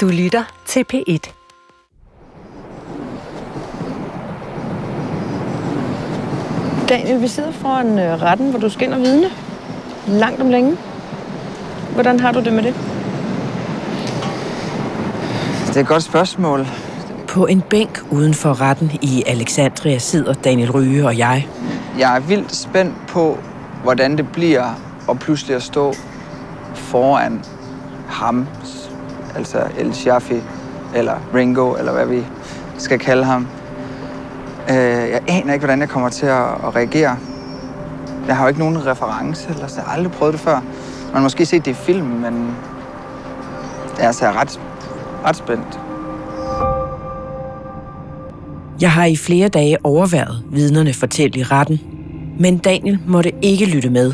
Du lytter til P1. Daniel, vi sidder foran øh, retten, hvor du skinner vidne. Langt om længe. Hvordan har du det med det? Det er et godt spørgsmål. På en bænk uden for retten i Alexandria sidder Daniel Ryge og jeg. Jeg er vildt spændt på, hvordan det bliver at pludselig at stå foran ham, altså El Shafi, eller Ringo, eller hvad vi skal kalde ham. Øh, Jeg aner ikke, hvordan jeg kommer til at at reagere. Jeg har jo ikke nogen reference, eller så jeg har aldrig prøvet det før. Man har måske set det i film, men jeg er, altså ret, ret spændt. Jeg har i flere dage overværet vidnerne fortælle i retten, men Daniel måtte ikke lytte med.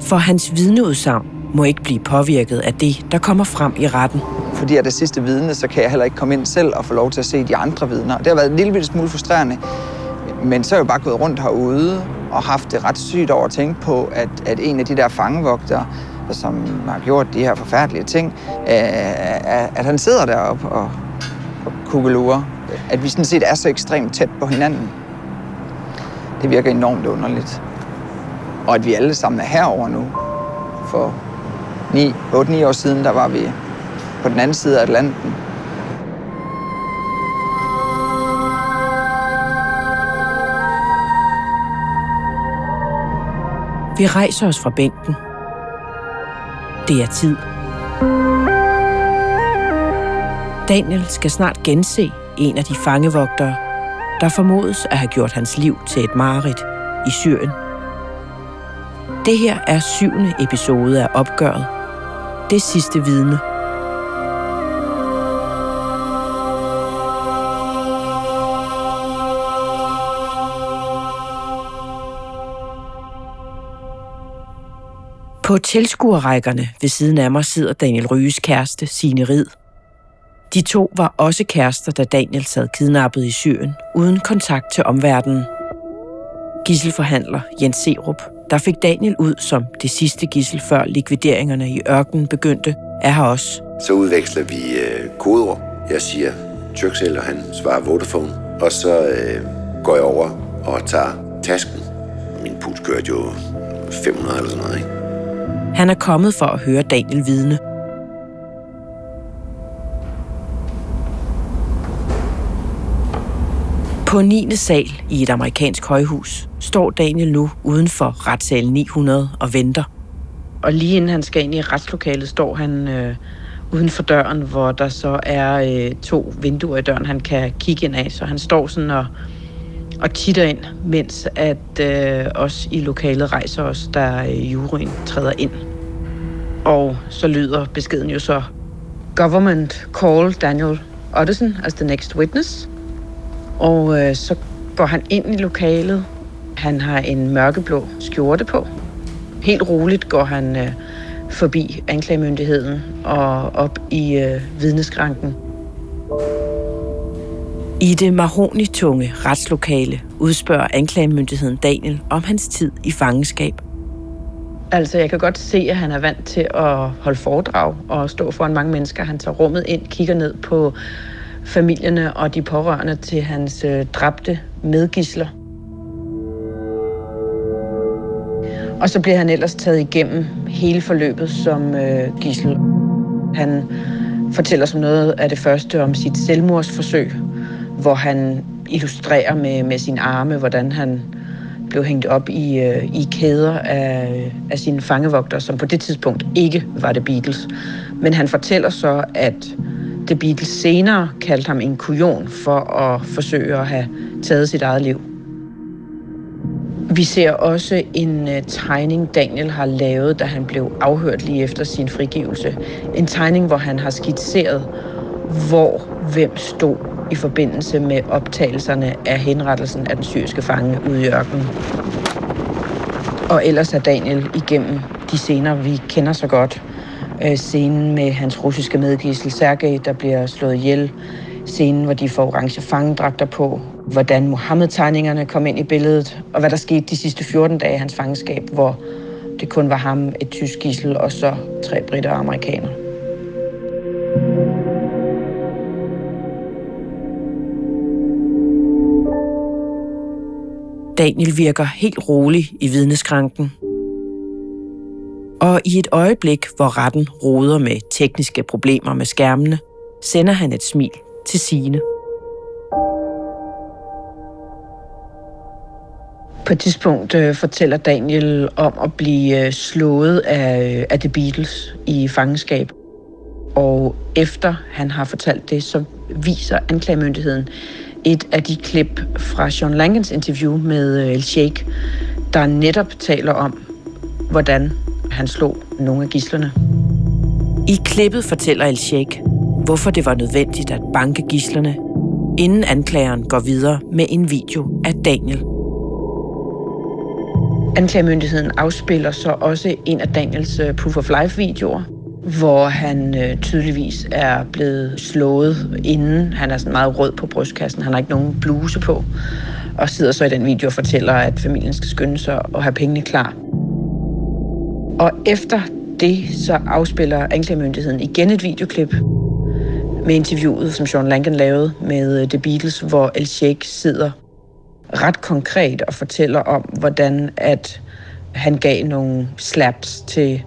For hans vidneudsagn må ikke blive påvirket af det, der kommer frem i retten. Fordi jeg er det sidste vidne, så kan jeg heller ikke komme ind selv og få lov til at se de andre vidner. Det har været en lille smule frustrerende. Men så er jeg jo bare gået rundt herude og haft det ret sygt over at tænke på, at, at en af de der fangevogtere, som har gjort de her forfærdelige ting, øh, at han sidder deroppe og, og kuglelurer. At vi sådan set er så ekstremt tæt på hinanden. Det virker enormt underligt. Og at vi alle sammen er herover nu. For 8-9 år siden, der var vi på den anden side af Atlanten. Vi rejser os fra bænken. Det er tid. Daniel skal snart gense en af de fangevogtere, der formodes at have gjort hans liv til et mareridt i Syrien. Det her er syvende episode af opgøret. Det sidste vidne. På tilskuerrækkerne ved siden af mig sidder Daniel Ryges kæreste, Signe Rid. De to var også kærester, da Daniel sad kidnappet i Syrien, uden kontakt til omverdenen. Gisselforhandler Jens Serup, der fik Daniel ud som det sidste gissel før likvideringerne i ørkenen begyndte, er her også. Så udveksler vi øh, kodeord. Jeg siger Turkcell, og han svarer Vodafone. Og så øh, går jeg over og tager tasken. Min puls kørte jo 500 eller sådan noget, ikke? Han er kommet for at høre Daniel vidne. På 9. sal i et amerikansk højhus står Daniel nu uden for retssal 900 og venter. Og lige inden han skal ind i retslokalet, står han øh, uden for døren, hvor der så er øh, to vinduer i døren, han kan kigge ind af. Så han står sådan og, og titter ind, mens at øh, os i lokalet rejser os, der øh, juryen træder ind. Og så lyder beskeden jo så, Government call Daniel Ottesen as the next witness. Og øh, så går han ind i lokalet. Han har en mørkeblå skjorte på. Helt roligt går han øh, forbi anklagemyndigheden og op i øh, vidneskranken. I det mahonitunge retslokale udspørger anklagemyndigheden Daniel om hans tid i fangenskab. Altså, jeg kan godt se, at han er vant til at holde foredrag og stå foran mange mennesker. Han tager rummet ind, kigger ned på familierne og de pårørende til hans øh, dræbte medgisler. Og så bliver han ellers taget igennem hele forløbet som øh, gissel. Han fortæller som noget af det første om sit selvmordsforsøg, hvor han illustrerer med, med sine arme, hvordan han blev hængt op i, øh, i kæder af, af sine fangevogtere, som på det tidspunkt ikke var det Beatles. Men han fortæller så, at The Beatles senere kaldte ham en kujon for at forsøge at have taget sit eget liv. Vi ser også en øh, tegning, Daniel har lavet, da han blev afhørt lige efter sin frigivelse. En tegning, hvor han har skitseret, hvor hvem stod i forbindelse med optagelserne af henrettelsen af den syriske fange ude i ørkenen. Og ellers er Daniel igennem de scener, vi kender så godt. Øh, scenen med hans russiske medgissel Sergej, der bliver slået ihjel. Scenen, hvor de får orange fangedragter på. Hvordan Mohammed-tegningerne kom ind i billedet. Og hvad der skete de sidste 14 dage af hans fangenskab, hvor det kun var ham, et tysk gissel og så tre britter og amerikanere. Daniel virker helt rolig i vidneskranken. Og i et øjeblik, hvor retten roder med tekniske problemer med skærmene, sender han et smil til Sine. På et tidspunkt øh, fortæller Daniel om at blive øh, slået af, øh, af The Beatles i fangenskab. Og efter han har fortalt det, så viser anklagemyndigheden et af de klip fra Sean Langans interview med øh, El Sheikh, der netop taler om, hvordan han slog nogle af gislerne. I klippet fortæller El Sheikh, hvorfor det var nødvendigt at banke gislerne, inden anklageren går videre med en video af Daniel. Anklagemyndigheden afspiller så også en af Daniels øh, Proof of Life-videoer, hvor han øh, tydeligvis er blevet slået inden. Han er sådan meget rød på brystkassen. Han har ikke nogen bluse på. Og sidder så i den video og fortæller, at familien skal skynde sig og have pengene klar. Og efter det, så afspiller anklagemyndigheden igen et videoklip med interviewet, som Sean Langan lavede med øh, The Beatles, hvor El Sheikh sidder ret konkret og fortæller om, hvordan at han gav nogle slaps til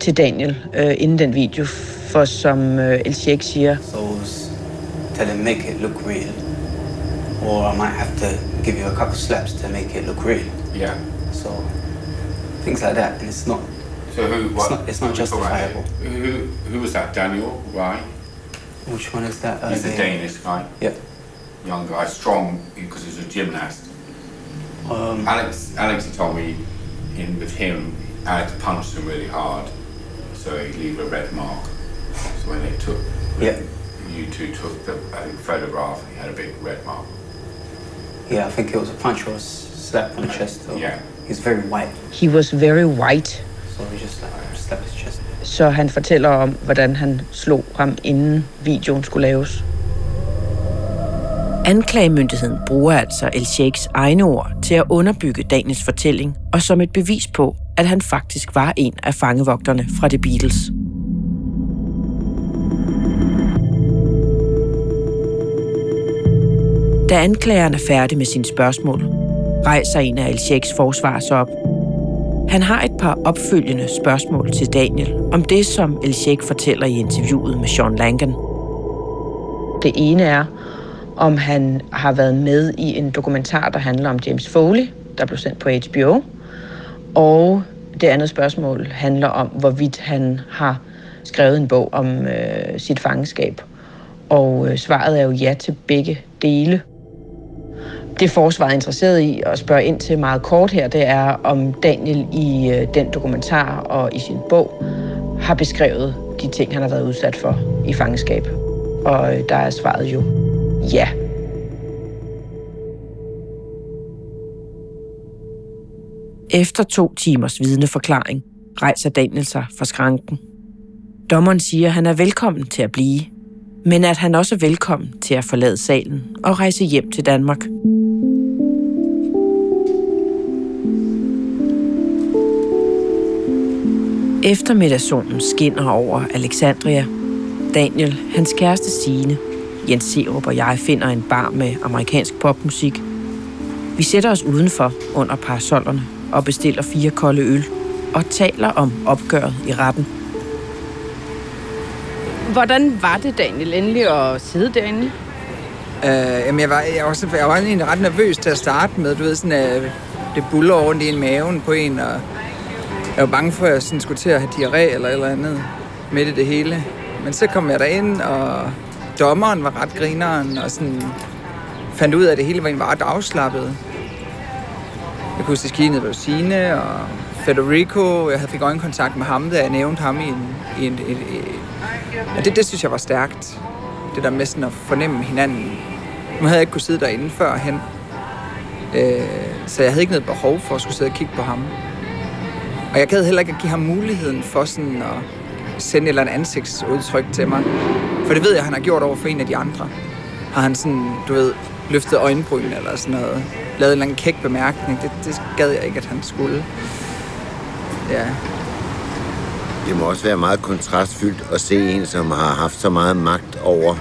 til Daniel øh, inden den video, for som øh, El Sheikh siger... Tell him make it look real, or I might have to give you a couple slaps to make it look real. Yeah. So things like that, and it's not. So who? What, It's not- it's not who we talking about justifiable. here? Who, who was that? Daniel, right? Which one is that? Uh, He's the the- Danish guy, Yeah. young guy, strong because he's a gymnast. Um, Alex, Alex, he told me, in with him, Alex punched him really hard, so he'd leave a red mark. So when they took, Yeah. you two took the I think, photograph, he had a big red mark. yeah, I think it was a punch or a slap on the chest. Though. Yeah. He's very white, He was very white. Så han fortæller om, hvordan han slog ham, inden videoen skulle laves. Anklagemyndigheden bruger altså El Sheikhs egne ord til at underbygge Daniels fortælling, og som et bevis på, at han faktisk var en af fangevogterne fra The Beatles. Da anklageren er færdig med sine spørgsmål, rejser en af El Sheikhs forsvar sig op. Han har et par opfølgende spørgsmål til Daniel om det, som El Sheikh fortæller i interviewet med Sean Langan. Det ene er, om han har været med i en dokumentar, der handler om James Foley, der blev sendt på HBO. Og det andet spørgsmål handler om, hvorvidt han har skrevet en bog om øh, sit fangenskab. Og øh, svaret er jo ja til begge dele. Det forsvaret er interesseret i at spørge ind til meget kort her, det er, om Daniel i øh, den dokumentar og i sin bog har beskrevet de ting, han har været udsat for i fangenskab. Og øh, der er svaret jo ja. Efter to timers vidneforklaring rejser Daniel sig fra skranken. Dommeren siger, at han er velkommen til at blive, men at han også er velkommen til at forlade salen og rejse hjem til Danmark. Eftermiddagssolen skinner over Alexandria. Daniel, hans kæreste Signe, Jens Serup og jeg finder en bar med amerikansk popmusik. Vi sætter os udenfor under parasollerne og bestiller fire kolde øl og taler om opgøret i retten. Hvordan var det, Daniel, endelig at sidde derinde? Øh, jamen, jeg var, jeg, var, jeg var egentlig ret nervøs til at starte med. Du ved, sådan, at det buller rundt i maven på en, og jeg var bange for, at jeg sådan skulle til at have diarré eller eller andet midt i det hele. Men så kom jeg derind, og dommeren var ret grineren, og sådan fandt ud af, at det hele var en ret afslappet. Jeg kunne huske, at var Signe, og Federico, jeg havde fik øjenkontakt med ham, da jeg nævnte ham i en... I en, et, og det, det synes jeg var stærkt. Det der med sådan at fornemme hinanden. Nu havde jeg ikke kunnet sidde derinde førhen. Øh, så jeg havde ikke noget behov for at skulle sidde og kigge på ham. Og jeg gad heller ikke at give ham muligheden for sådan at sende et eller andet ansigtsudtryk til mig. For det ved jeg, han har gjort over for en af de andre. Har han sådan, du ved, løftet øjenbryn eller sådan noget. Lavet en eller anden kæk bemærkning. Det, det gad jeg ikke, at han skulle. Ja. Det må også være meget kontrastfyldt at se en, som har haft så meget magt over,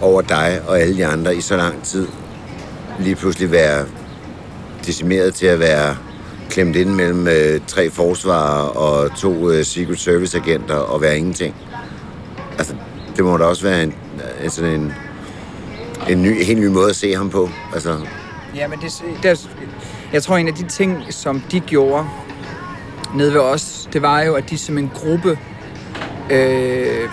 over dig og alle de andre i så lang tid, lige pludselig være decimeret til at være klemt ind mellem øh, tre forsvarer og to øh, Secret Service-agenter og være ingenting. Altså, det må da også være en, en sådan en, en ny, helt ny måde at se ham på. Altså, Ja, men det, det, jeg tror, en af de ting, som de gjorde nede ved os, det var jo, at de som en gruppe øh,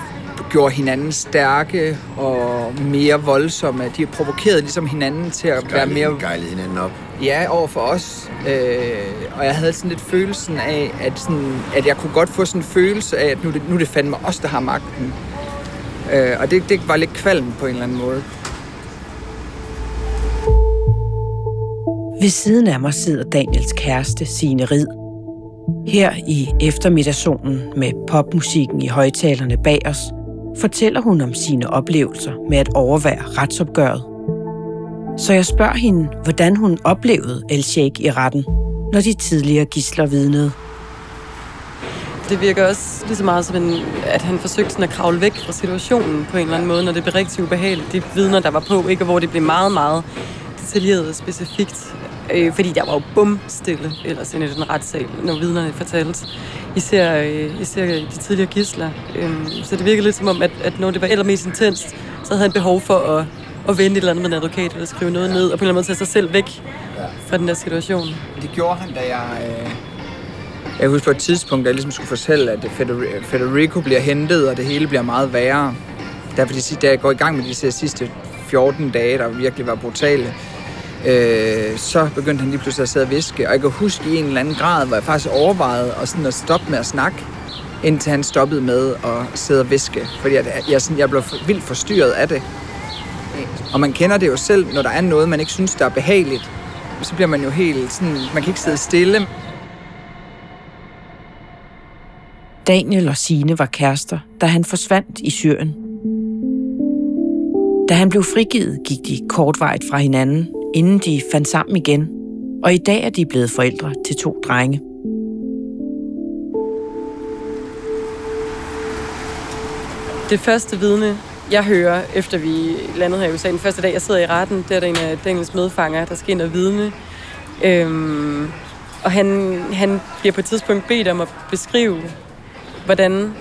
gjorde hinanden stærke og mere voldsomme. De provokerede ligesom hinanden til at være mere... Gejlede hinanden op. Ja, over for os. Øh, og jeg havde sådan lidt følelsen af, at, sådan, at jeg kunne godt få sådan en følelse af, at nu det, nu det fandme os, der har magten. Øh, og det, det var lidt kvalm på en eller anden måde. Ved siden af mig sidder Daniels kæreste, Signe Rid. Her i eftermiddagszonen med popmusikken i højtalerne bag os, fortæller hun om sine oplevelser med at overvære retsopgøret. Så jeg spørger hende, hvordan hun oplevede El Sheikh i retten, når de tidligere gisler vidnede. Det virker også lige så meget som, en, at han forsøgte sådan at kravle væk fra situationen på en eller anden måde, når det blev rigtig ubehageligt. De vidner, der var på, ikke? Og hvor det blev meget, meget detaljeret og specifikt. Øh, fordi der var jo bum stille ellers inde i den retssal, når vidnerne fortalte. Især, øh, især de tidligere gisler. Øh, så det virker lidt som om, at, at når det var allermest intenst, så havde han behov for at, at vende et eller andet med en advokat, eller skrive noget ned, og på en eller anden måde tage sig selv væk fra den der situation. Det gjorde han, da jeg... Øh... Jeg husker på et tidspunkt, da jeg ligesom skulle fortælle, at Federico, bliver hentet, og det hele bliver meget værre. Derfor de, da jeg går i gang med de sidste 14 dage, der virkelig var brutale, øh, så begyndte han lige pludselig at sidde og viske. Og jeg kan huske i en eller anden grad, hvor jeg faktisk overvejede at, sådan at stoppe med at snakke, indtil han stoppede med at sidde og viske. Fordi jeg, jeg, sådan, jeg blev vildt forstyrret af det. Og man kender det jo selv, når der er noget, man ikke synes, der er behageligt. Så bliver man jo helt sådan, man kan ikke sidde stille. Daniel og Sine var kærester, da han forsvandt i Syrien. Da han blev frigivet, gik de kortvarigt fra hinanden, inden de fandt sammen igen. Og i dag er de blevet forældre til to drenge. Det første vidne, jeg hører, efter vi landede her i USA, den første dag, jeg sidder i retten, der er der en af Daniels medfanger, der skal ind og vidne. Øhm, og han, han bliver på et tidspunkt bedt om at beskrive, hvordan,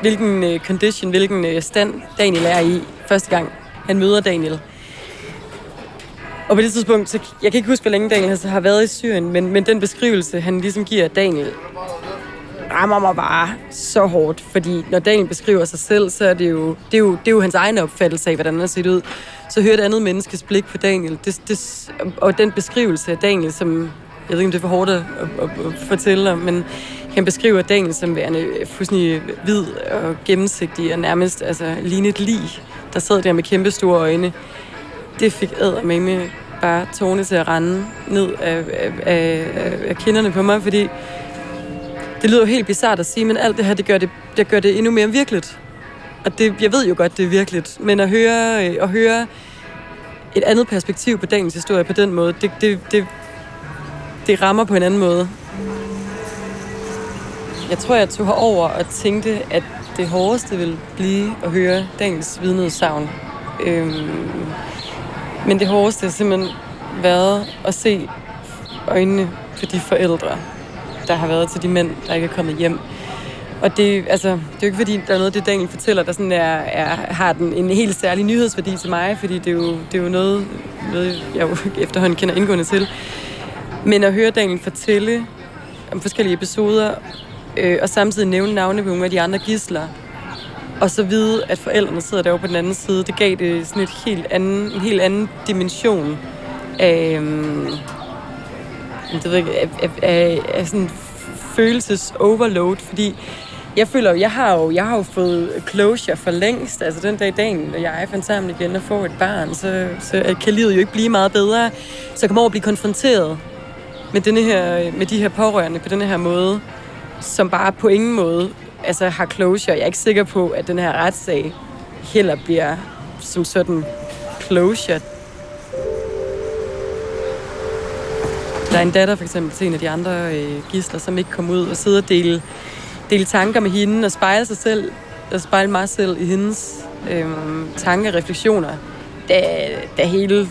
hvilken øh, condition, hvilken øh, stand Daniel er i første gang, han møder Daniel. Og på det tidspunkt, så jeg kan ikke huske, hvor længe Daniel har været i Syrien, men, men den beskrivelse, han ligesom giver Daniel, rammer mig bare så hårdt. Fordi når Daniel beskriver sig selv, så er det jo, det er jo, det er jo hans egen opfattelse af, hvordan han har set ud. Så hører et andet menneskes blik på Daniel. Det, det, og den beskrivelse af Daniel, som... Jeg ved ikke, om det er for hårdt at, at, at fortælle om, men han beskriver Daniel som værende fuldstændig hvid og gennemsigtig og nærmest altså, lignende lig, der sad der med kæmpe store øjne. Det fik æder med mig bare tårne til at rende ned af, af, af, af kinderne på mig, fordi det lyder jo helt bizart at sige, men alt det her, det gør det, det, gør det endnu mere virkeligt. Og det, jeg ved jo godt, det er virkeligt, men at høre, øh, at høre et andet perspektiv på dagens historie på den måde, det, det, det, det rammer på en anden måde. Jeg tror, jeg tog herover og tænkte, at det hårdeste ville blive at høre dagens vidneudsagn. Øhm, men det hårdeste har simpelthen været at se øjnene på de forældre, der har været til de mænd, der ikke er kommet hjem. Og det, altså, det er jo ikke fordi, der er noget det, Daniel fortæller, der sådan er, er, har den en helt særlig nyhedsværdi til mig, fordi det er jo, det er jo noget, noget, jeg jo efterhånden kender indgående til. Men at høre Daniel fortælle om forskellige episoder, øh, og samtidig nævne navne på nogle af de andre gisler, og så vide, at forældrene sidder derovre på den anden side, det gav det sådan et helt anden, en helt anden dimension øhm, af, det ved jeg, af, af, af, af sådan følelses overload, fordi jeg føler jo, jeg har jo, jeg har jo fået closure for længst. Altså den dag dagen, når jeg fandt sammen igen og får et barn, så, så kan livet jo ikke blive meget bedre. Så jeg kommer over at blive konfronteret med, denne her, med de her pårørende på den her måde, som bare på ingen måde altså, har closure. Jeg er ikke sikker på, at den her retssag heller bliver som sådan closure. Der er en datter for eksempel til en af de andre øh, gisler, som ikke kom ud og sidder og dele, dele tanker med hende og spejle sig selv, og spejle mig selv i hendes øh, tanker og refleksioner, da, da hele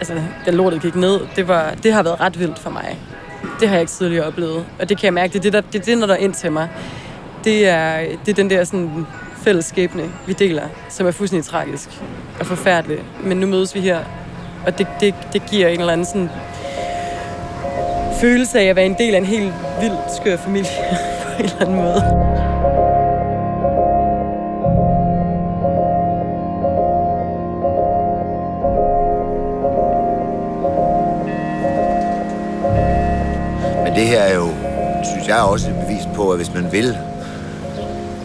altså, da lortet gik ned, det, var, det har været ret vildt for mig. Det har jeg ikke tidligere oplevet. Og det kan jeg mærke, det er det, der, det, er det når der er ind til mig. Det er, det er den der sådan, fælles skæbne, vi deler, som er fuldstændig tragisk og forfærdelig. Men nu mødes vi her, og det, det, det giver en eller anden sådan følelse af at være en del af en helt vild, skør familie på en eller anden måde. Men det her er jo, synes jeg, også et bevis på, at hvis man vil,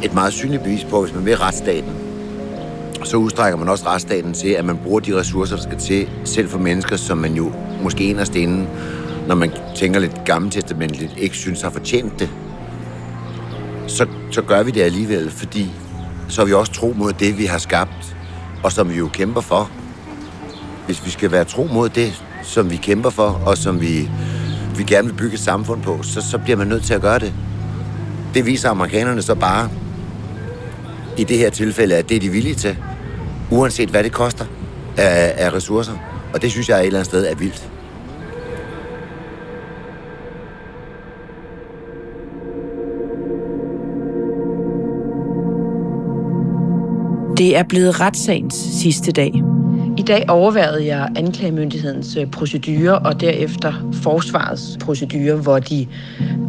et meget synligt bevis på, at hvis man vil retsstaten, så udstrækker man også retsstaten til, at man bruger de ressourcer, der skal til, selv for mennesker, som man jo måske inderst inden, når man tænker lidt gammeltestamentligt, ikke synes har fortjent det. Så, så gør vi det alligevel, fordi så er vi også tro mod det, vi har skabt, og som vi jo kæmper for. Hvis vi skal være tro mod det, som vi kæmper for, og som vi, vi gerne vil bygge et samfund på, så, så bliver man nødt til at gøre det. Det viser amerikanerne så bare i det her tilfælde, at det er de villige til, uanset hvad det koster af, af ressourcer. Og det synes jeg et eller andet sted er vildt. Det er blevet retssagens sidste dag. I dag overværede jeg anklagemyndighedens øh, procedurer og derefter forsvarets procedurer, hvor de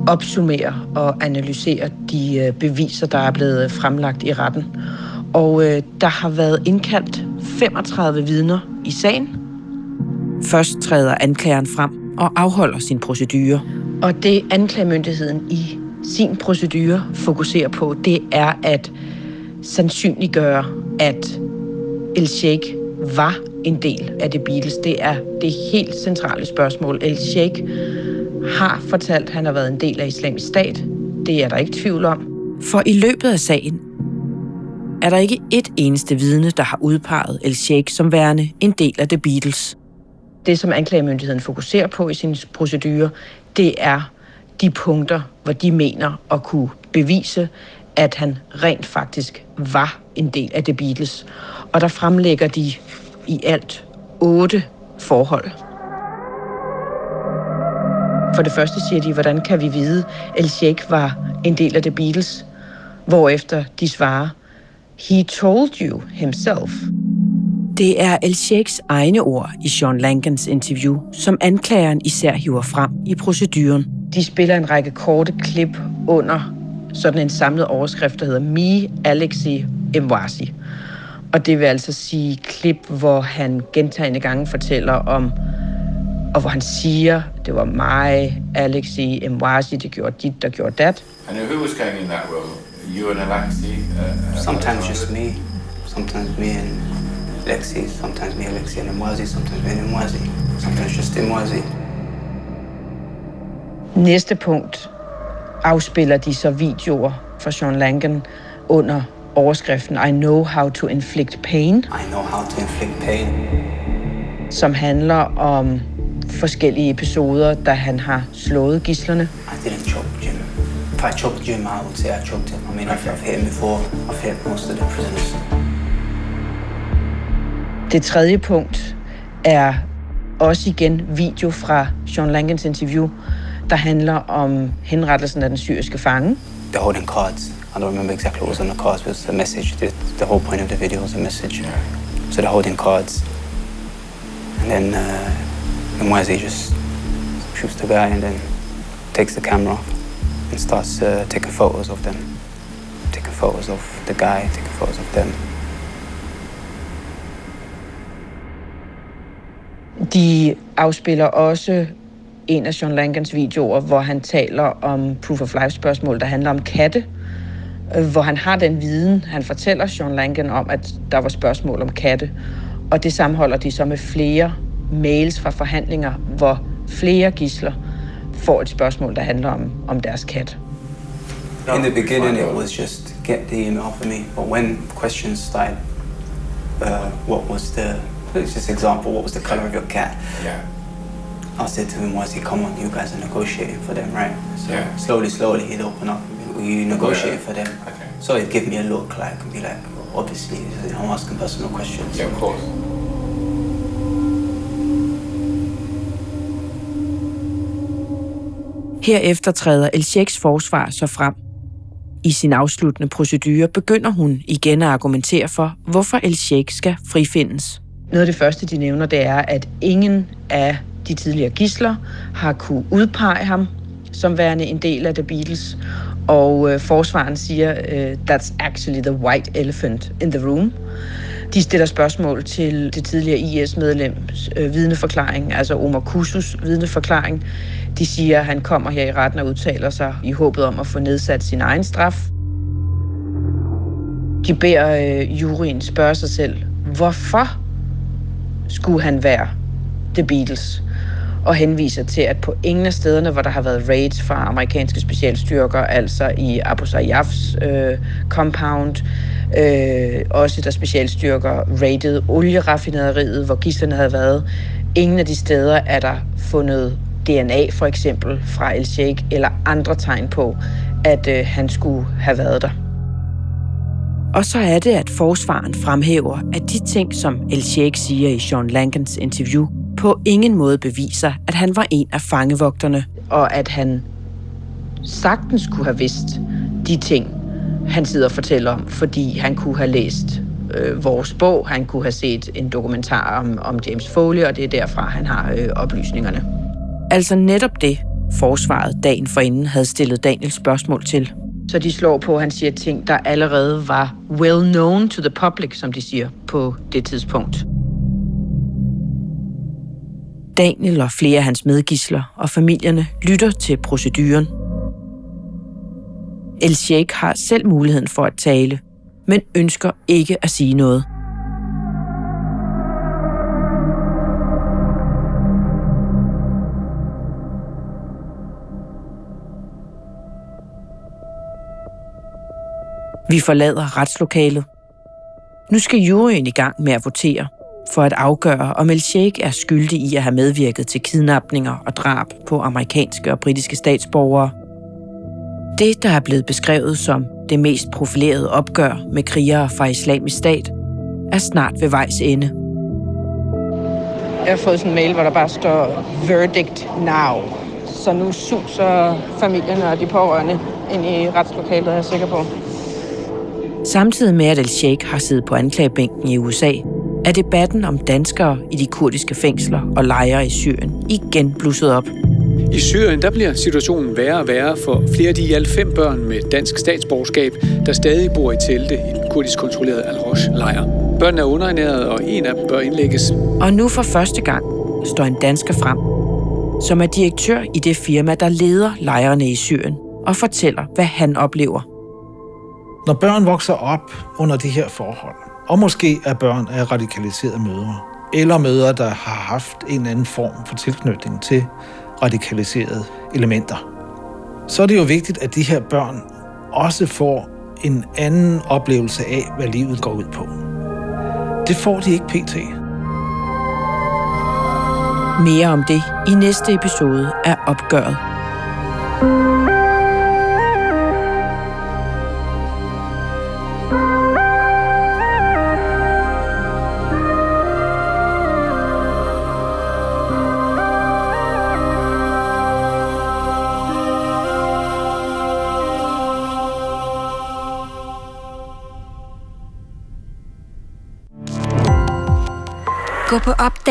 opsummerer og analyserer de øh, beviser, der er blevet fremlagt i retten. Og øh, der har været indkaldt 35 vidner i sagen. Først træder anklageren frem og afholder sin procedure. Og det anklagemyndigheden i sin procedure fokuserer på, det er at sandsynliggøre, at El Sheikh var en del af det Beatles. Det er det helt centrale spørgsmål. El Sheikh har fortalt, at han har været en del af islamisk stat. Det er der ikke tvivl om. For i løbet af sagen er der ikke et eneste vidne, der har udpeget El Sheikh som værende en del af The Beatles. Det, som anklagemyndigheden fokuserer på i sin procedure, det er de punkter, hvor de mener at kunne bevise, at han rent faktisk var en del af The Beatles. Og der fremlægger de i alt otte forhold. For det første siger de, hvordan kan vi vide, at El Sheikh var en del af The Beatles? Hvorefter de svarer, He told you himself. Det er El Sheikhs egne ord i Sean Langans interview, som anklageren især hiver frem i proceduren. De spiller en række korte klip under sådan en samlet overskrift, der hedder Me, Alexi, Mwasi. Og det vil altså sige klip, hvor han gentagende gange fortæller om, og hvor han siger, det var mig, Alexi, Mwasi, det gjorde dit, der gjorde dat. And who was going in that role? You and Alexi? Uh, uh, Sometimes just me, sometimes me and Lexi, sometimes me, Alexi and Mwazi, sometimes me and Mwazi, sometimes just Mwazi. Næste punkt afspiller de så videoer fra Sean Langan under overskriften I know how to inflict pain, I know how to inflict pain. som handler om forskellige episoder, da han har slået gislerne. I didn't choke Jim. If I choked Jim, I would say I choked him. I mean, I've, I've hit him before. I've hit most of the prisoners. Det tredje punkt er også igen video fra Sean Langans interview, der handler om henrettelsen af den syriske fange. They're holding cards. I don't remember exactly what was on the cards, but it was a message. The, the whole point of the video was a message. So they're holding cards. And then uh, Mwazi just shoots the guy and then takes the camera and starts uh, taking photos of them. Taking photos of the guy, taking photos of them. De afspiller også en af Sean Langans videoer, hvor han taler om proof of life spørgsmål, der handler om katte, hvor han har den viden, han fortæller Sean Langan om, at der var spørgsmål om katte. Og det sammenholder de så med flere mails fra forhandlinger, hvor flere gisler får et spørgsmål, der handler om, om deres kat. In the beginning, it was just get the email for me. But when questions started, uh, what was the, let's just example, what was the color of your cat? yeah. I said to him, was he, come on, you guys are negotiating for them, right? So Yeah. slowly, slowly, he'd open up you negotiate yeah. for them. Okay. So it gave me a look like and be like, well, obviously I'm asking personal questions. Yeah, of course. Herefter træder El forsvar så frem. I sin afsluttende procedure begynder hun igen at argumentere for, hvorfor El skal frifindes. Noget af det første, de nævner, det er, at ingen af de tidligere gisler har kunne udpege ham som værende en del af The Beatles. Og øh, forsvaren siger, øh, that's actually the white elephant in the room. De stiller spørgsmål til det tidligere IS-medlems øh, vidneforklaring, altså Omar Kusus vidneforklaring. De siger, at han kommer her i retten og udtaler sig i håbet om at få nedsat sin egen straf. De beder øh, juryen spørge sig selv, hvorfor skulle han være The Beatles? Og henviser til, at på ingen af stederne, hvor der har været raids fra amerikanske specialstyrker, altså i Abu Sayyafs øh, compound, øh, også der specialstyrker raidede olieraffinaderiet, hvor gislerne havde været. Ingen af de steder er der fundet DNA for eksempel fra El Sheikh eller andre tegn på, at øh, han skulle have været der. Og så er det, at forsvaren fremhæver, at de ting, som El Sheikh siger i Sean Lankens interview, på ingen måde beviser, at han var en af fangevogterne. Og at han sagtens kunne have vidst de ting, han sidder og fortæller om, fordi han kunne have læst øh, vores bog, han kunne have set en dokumentar om, om James Foley, og det er derfra, han har øh, oplysningerne. Altså netop det, forsvaret dagen forinden havde stillet Daniel spørgsmål til. Så de slår på, at han siger ting, der allerede var well known to the public, som de siger på det tidspunkt. Daniel og flere af hans medgisler og familierne lytter til proceduren. El Sheikh har selv muligheden for at tale, men ønsker ikke at sige noget. Vi forlader retslokalet. Nu skal juryen i gang med at votere for at afgøre, om El Sheikh er skyldig i at have medvirket til kidnapninger og drab på amerikanske og britiske statsborgere. Det, der er blevet beskrevet som det mest profilerede opgør med krigere fra islamisk stat, er snart ved vejs ende. Jeg har fået sådan en mail, hvor der bare står verdict now. Så nu suser familierne og de pårørende ind i retslokalet, er jeg sikker på. Samtidig med, at El Sheikh har siddet på anklagebænken i USA, er debatten om danskere i de kurdiske fængsler og lejre i Syrien igen blusset op. I Syrien der bliver situationen værre og værre for flere af de i alt fem børn med dansk statsborgerskab, der stadig bor i telte i den kurdisk kontrollerede Al-Rosh-lejr. Børnene er underernæret, og en af dem bør indlægges. Og nu for første gang står en dansker frem, som er direktør i det firma, der leder lejrene i Syrien, og fortæller, hvad han oplever. Når børn vokser op under de her forhold, og måske er børn af radikaliserede mødre, eller mødre, der har haft en eller anden form for tilknytning til radikaliserede elementer. Så er det jo vigtigt, at de her børn også får en anden oplevelse af, hvad livet går ud på. Det får de ikke pt. Mere om det i næste episode af Opgøret. thank you